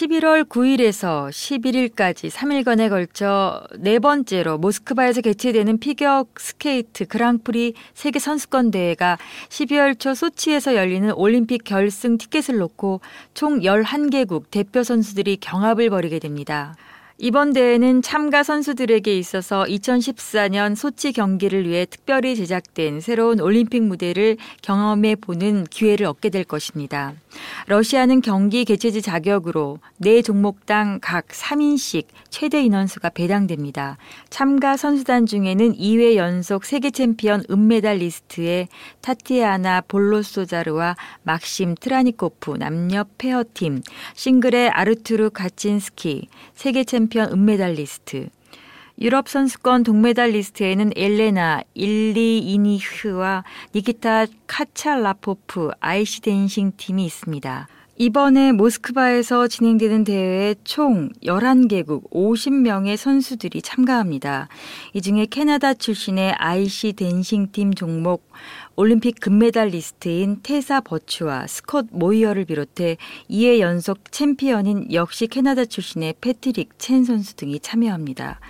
11월 9일에서 11일까지 3일간에 걸쳐 네 번째로 모스크바에서 개최되는 피겨 스케이트 그랑프리 세계 선수권 대회가 12월 초 소치에서 열리는 올림픽 결승 티켓을 놓고 총 11개국 대표 선수들이 경합을 벌이게 됩니다. 이번 대회는 참가 선수들에게 있어서 2014년 소치 경기를 위해 특별히 제작된 새로운 올림픽 무대를 경험해 보는 기회를 얻게 될 것입니다. 러시아는 경기 개최지 자격으로 네 종목당 각 3인씩 최대 인원수가 배당됩니다. 참가 선수단 중에는 2회 연속 세계 챔피언 은메달리스트인 타티아나 볼로소자르와 막심 트라니코프 남녀 페어팀, 싱글의 아르투르 가친스키, 세계 챔피언 은메달리스트, 유럽 선수권 동메달리스트에는 엘레나 일리이니흐와 니키타 카찰라포프 아이스 댄싱 팀이 있습니다. 이번에 모스크바에서 진행되는 대회에 총 11개국 50명의 선수들이 참가합니다. 이 중에 캐나다 출신의 아이스 댄싱 팀 종목 올림픽 금메달리스트인 테사 버추와 스콧 모이어를 비롯해 2회 연속 챔피언인 역시 캐나다 출신의 패트릭 첸 선수 등이 참여합니다.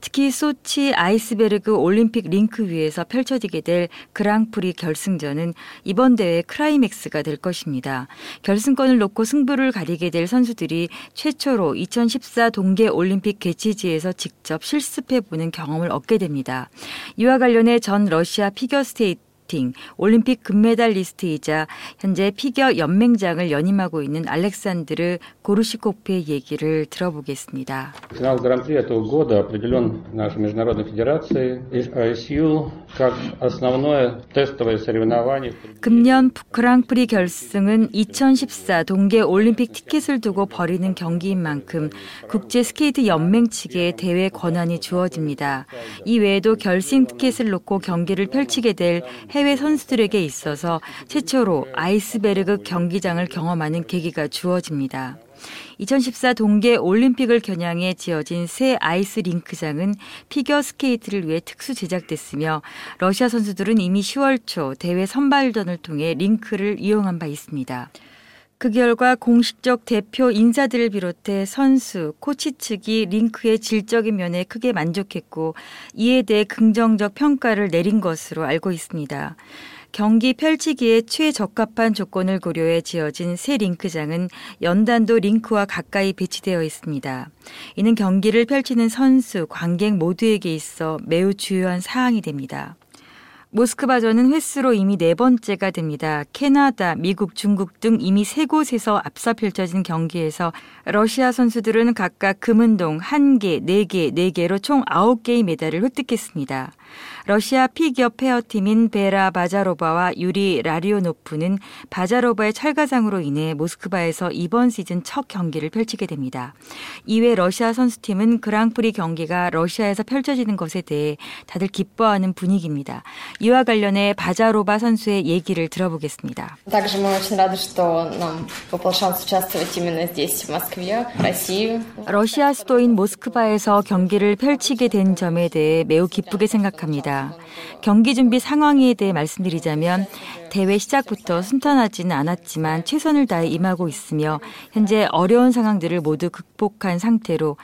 특히 소치 아이스베르그 올림픽 링크 위에서 펼쳐지게 될 그랑프리 결승전은 이번 대회 크라이맥스가 될 것입니다. 결승권을 놓고 승부를 가리게 될 선수들이 최초로 2014 동계 올림픽 개최지에서 직접 실습해 보는 경험을 얻게 됩니다. 이와 관련해 전 러시아 피겨스테이트 슈팅 올림픽 금메달리스트이자 현재 피겨 연맹장을 연임하고 있는 알렉산드르 고르시코프의 얘기를 들어보겠습니다. Финал Гран-при этого года определен нашей международной федерацией ISU как основное тестовое соревнование. 금년 그랑프리 결승은 2014 동계 올림픽 티켓을 두고 벌이는 경기인 만큼 국제 스케이트 연맹 측에 대회 권한이 주어집니다. 이 외에도 결승 티켓을 놓고 경기를 펼치게 될 해외 선수들에게 있어서 최초로 아이스베르그 경기장을 경험하는 계기가 주어집니다. 2014 동계 올림픽을 겨냥해 지어진 새 아이스 링크장은 피겨 스케이트를 위해 특수 제작됐으며 러시아 선수들은 이미 10월 초 대회 선발전을 통해 링크를 이용한 바 있습니다. 그 결과 공식적 대표 인사들을 비롯해 선수, 코치 측이 링크의 질적인 면에 크게 만족했고 이에 대해 긍정적 평가를 내린 것으로 알고 있습니다. 경기 펼치기에 최적합한 조건을 고려해 지어진 새 링크장은 연단도 링크와 가까이 배치되어 있습니다. 이는 경기를 펼치는 선수, 관객 모두에게 있어 매우 주요한 사항이 됩니다. 모스크바전은 횟수로 이미 네 번째가 됩니다. 캐나다, 미국, 중국 등 이미 세 곳에서 앞서 펼쳐진 경기에서 러시아 선수들은 각각 금은동 1개, 4개, 4개로 총 9개의 메달을 획득했습니다. 러시아 피겨 페어팀인 베라 바자로바와 유리 라리오노프는 바자로바의 찰과상으로 인해 모스크바에서 이번 시즌 첫 경기를 펼치게 됩니다. 이외 러시아 선수팀은 그랑프리 경기가 러시아에서 펼쳐지는 것에 대해 다들 기뻐하는 분위기입니다. 이와 관련해 바자로바 선수의 얘기를 들어보겠습니다. 러시아 수도인 모스크바에서 경기를 펼치게 된 점에 대해 매우 기쁘게 생각합니다. 생각합니다. 경기 준비 상황에 대해 말씀드리자면 대회 시작부터 순탄하지는 않았지만 최선을 다해 임하고 있으며 현재 어려운 상황들을 모두 극복한 상태로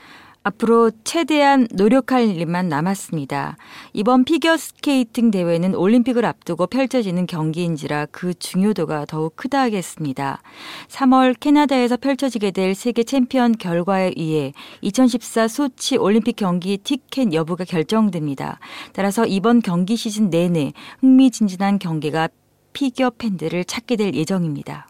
앞으로 최대한 노력할 일만 남았습니다. 이번 피겨스케이팅 대회는 올림픽을 앞두고 펼쳐지는 경기인지라 그 중요도가 더욱 크다 하겠습니다. 3월 캐나다에서 펼쳐지게 될 세계 챔피언 결과에 의해 2014 소치 올림픽 경기 티켓 여부가 결정됩니다. 따라서 이번 경기 시즌 내내 흥미진진한 경기가 피겨 팬들을 찾게 될 예정입니다.